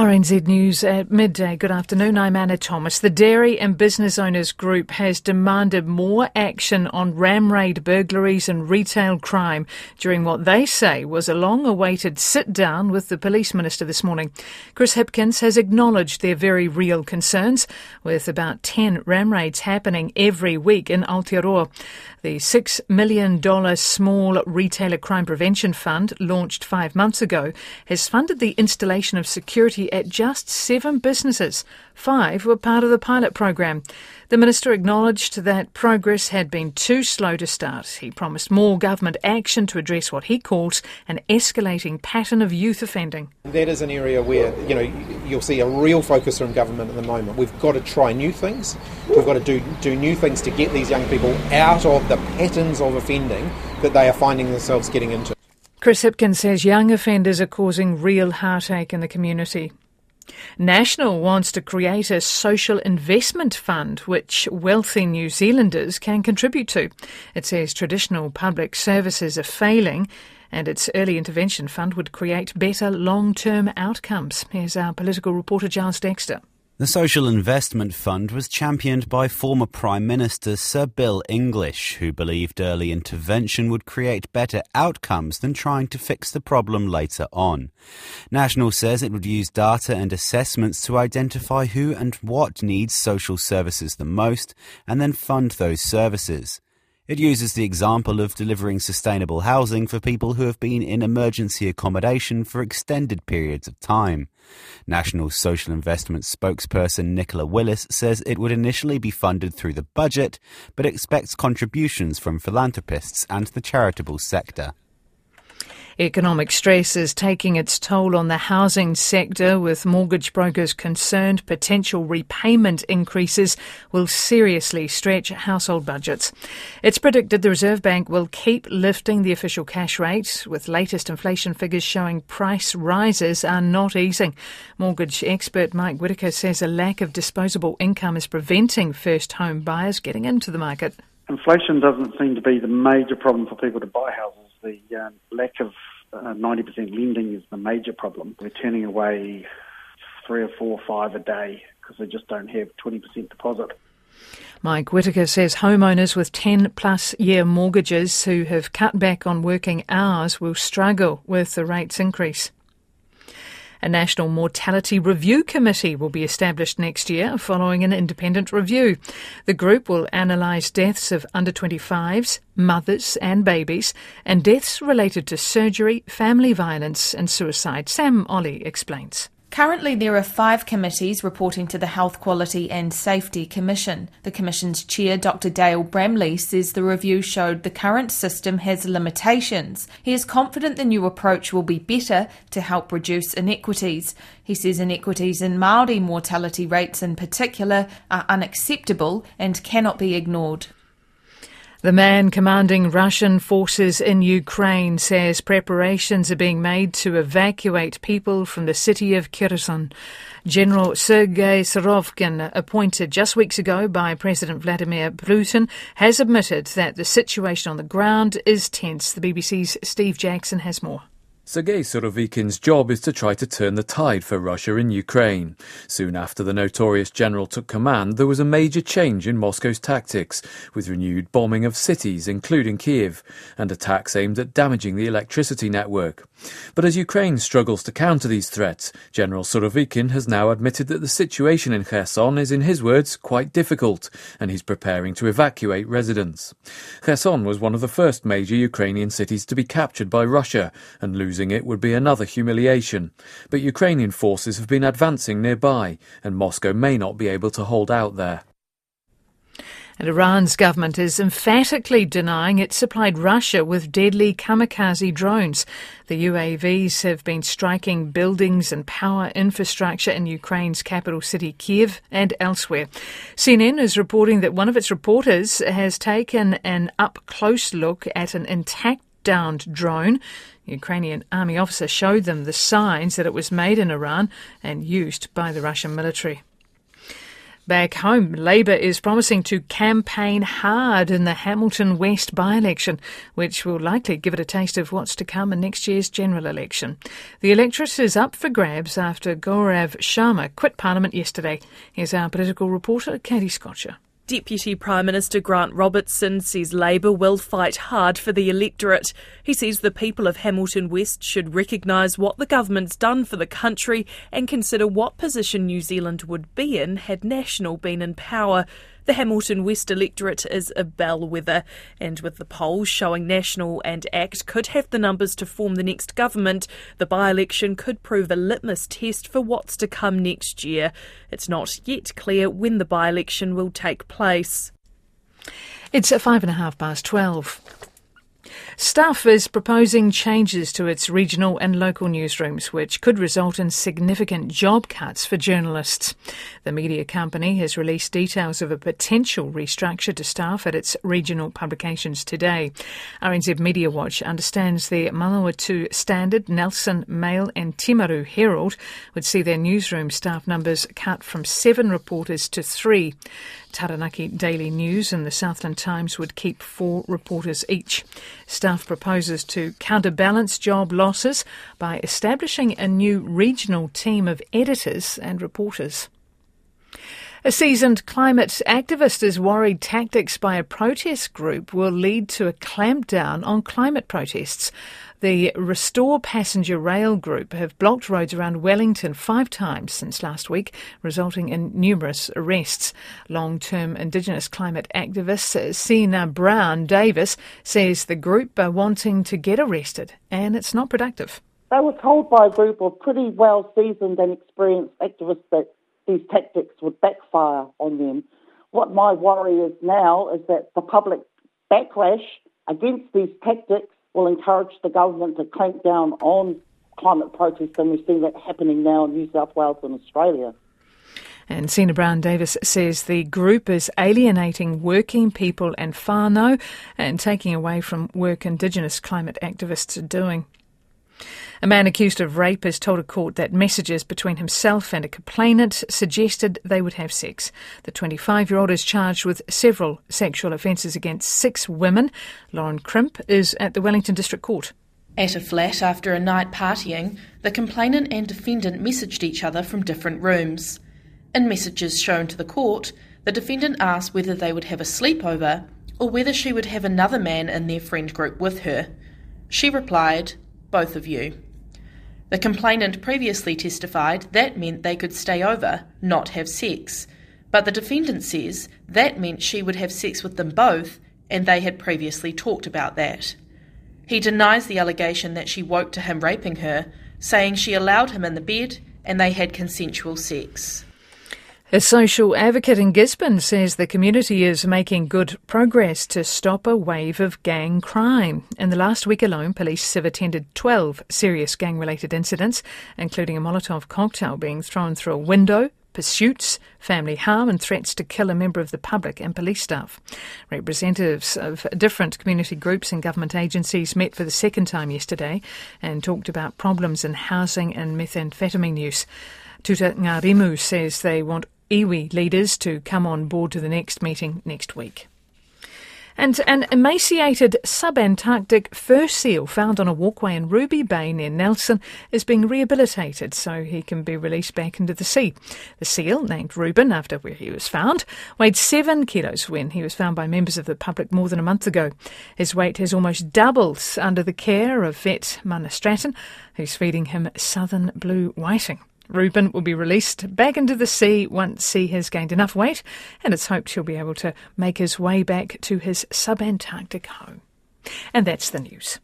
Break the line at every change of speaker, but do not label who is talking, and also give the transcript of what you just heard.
RNZ News at midday. Good afternoon. I'm Anna Thomas. The Dairy and Business Owners Group has demanded more action on ram raid burglaries and retail crime during what they say was a long awaited sit down with the Police Minister this morning. Chris Hipkins has acknowledged their very real concerns, with about 10 ram raids happening every week in Aotearoa. The $6 million Small Retailer Crime Prevention Fund, launched five months ago, has funded the installation of security at just seven businesses. Five were part of the pilot program. The minister acknowledged that progress had been too slow to start. He promised more government action to address what he calls an escalating pattern of youth offending.
That is an area where you know you'll see a real focus from government at the moment. We've got to try new things. We've got to do do new things to get these young people out of the patterns of offending that they are finding themselves getting into.
Chris Hipkins says young offenders are causing real heartache in the community. National wants to create a social investment fund which wealthy New Zealanders can contribute to. It says traditional public services are failing and its early intervention fund would create better long term outcomes. Here's our political reporter Giles Dexter.
The Social Investment Fund was championed by former Prime Minister Sir Bill English, who believed early intervention would create better outcomes than trying to fix the problem later on. National says it would use data and assessments to identify who and what needs social services the most and then fund those services. It uses the example of delivering sustainable housing for people who have been in emergency accommodation for extended periods of time. National Social Investment spokesperson Nicola Willis says it would initially be funded through the budget, but expects contributions from philanthropists and the charitable sector.
Economic stress is taking its toll on the housing sector, with mortgage brokers concerned potential repayment increases will seriously stretch household budgets. It's predicted the Reserve Bank will keep lifting the official cash rate, with latest inflation figures showing price rises are not easing. Mortgage expert Mike Whitaker says a lack of disposable income is preventing first home buyers getting into the market.
Inflation doesn't seem to be the major problem for people to buy houses. The uh, lack of uh, 90% lending is the major problem. We're turning away three or four, or five a day because they just don't have 20% deposit.
Mike Whitaker says homeowners with 10 plus year mortgages who have cut back on working hours will struggle with the rates increase. A National Mortality Review Committee will be established next year following an independent review. The group will analyse deaths of under 25s, mothers and babies, and deaths related to surgery, family violence, and suicide. Sam Olley explains.
Currently, there are five committees reporting to the Health Quality and Safety Commission. The Commission's chair, Dr. Dale Bramley, says the review showed the current system has limitations. He is confident the new approach will be better to help reduce inequities. He says inequities in Māori mortality rates in particular are unacceptable and cannot be ignored.
The man commanding Russian forces in Ukraine says preparations are being made to evacuate people from the city of Kherson. General Sergei Surovikin, appointed just weeks ago by President Vladimir Putin, has admitted that the situation on the ground is tense. The BBC's Steve Jackson has more.
Sergei Surovikin's job is to try to turn the tide for Russia in Ukraine. Soon after the notorious general took command, there was a major change in Moscow's tactics, with renewed bombing of cities, including Kiev, and attacks aimed at damaging the electricity network. But as Ukraine struggles to counter these threats, General Surovikin has now admitted that the situation in Kherson is, in his words, quite difficult, and he's preparing to evacuate residents. Kherson was one of the first major Ukrainian cities to be captured by Russia, and losing Losing it would be another humiliation. But Ukrainian forces have been advancing nearby, and Moscow may not be able to hold out there.
And Iran's government is emphatically denying it supplied Russia with deadly kamikaze drones. The UAVs have been striking buildings and power infrastructure in Ukraine's capital city, Kiev, and elsewhere. CNN is reporting that one of its reporters has taken an up close look at an intact downed drone. The Ukrainian army officer showed them the signs that it was made in Iran and used by the Russian military. Back home, Labour is promising to campaign hard in the Hamilton West by election, which will likely give it a taste of what's to come in next year's general election. The electorate is up for grabs after Gaurav Sharma quit Parliament yesterday. Here's our political reporter, Katie Scotcher.
Deputy Prime Minister Grant Robertson says Labour will fight hard for the electorate. He says the people of Hamilton West should recognise what the government's done for the country and consider what position New Zealand would be in had National been in power. The Hamilton West electorate is a bellwether, and with the polls showing National and ACT could have the numbers to form the next government, the by election could prove a litmus test for what's to come next year. It's not yet clear when the by election will take place.
It's at five and a half past twelve. Stuff is proposing changes to its regional and local newsrooms, which could result in significant job cuts for journalists. The media company has released details of a potential restructure to staff at its regional publications today. RNZ Media Watch understands the Manawatu Standard, Nelson Mail, and Timaru Herald would see their newsroom staff numbers cut from seven reporters to three. Taranaki Daily News and the Southland Times would keep four reporters each. Stuff proposes to counterbalance job losses by establishing a new regional team of editors and reporters. A seasoned climate activist is worried tactics by a protest group will lead to a clampdown on climate protests. The Restore Passenger Rail Group have blocked roads around Wellington five times since last week, resulting in numerous arrests. Long term Indigenous climate activist Sina Brown Davis says the group are wanting to get arrested and it's not productive.
They were told by a group of pretty well seasoned and experienced activists that these tactics would backfire on them. What my worry is now is that the public backlash against these tactics will encourage the government to clamp down on climate protests, and we've seen that happening now in New South Wales and Australia.
And Sina Brown Davis says the group is alienating working people and whānau and taking away from work Indigenous climate activists are doing. A man accused of rape has told a court that messages between himself and a complainant suggested they would have sex. The 25 year old is charged with several sexual offences against six women. Lauren Crimp is at the Wellington District Court.
At a flat after a night partying, the complainant and defendant messaged each other from different rooms. In messages shown to the court, the defendant asked whether they would have a sleepover or whether she would have another man in their friend group with her. She replied, Both of you. The complainant previously testified that meant they could stay over, not have sex. But the defendant says that meant she would have sex with them both, and they had previously talked about that. He denies the allegation that she woke to him raping her, saying she allowed him in the bed and they had consensual sex.
A social advocate in Gisborne says the community is making good progress to stop a wave of gang crime. In the last week alone, police have attended 12 serious gang related incidents, including a Molotov cocktail being thrown through a window, pursuits, family harm, and threats to kill a member of the public and police staff. Representatives of different community groups and government agencies met for the second time yesterday and talked about problems in housing and methamphetamine use. Tuta Ngarimu says they want iwi leaders to come on board to the next meeting next week. And an emaciated subantarctic fur seal found on a walkway in Ruby Bay near Nelson is being rehabilitated so he can be released back into the sea. The seal, named Reuben after where he was found, weighed seven kilos when he was found by members of the public more than a month ago. His weight has almost doubled under the care of vet Mana Stratton, who's feeding him southern blue whiting. Reuben will be released back into the sea once he has gained enough weight, and it's hoped he'll be able to make his way back to his subantarctic home. And that's the news.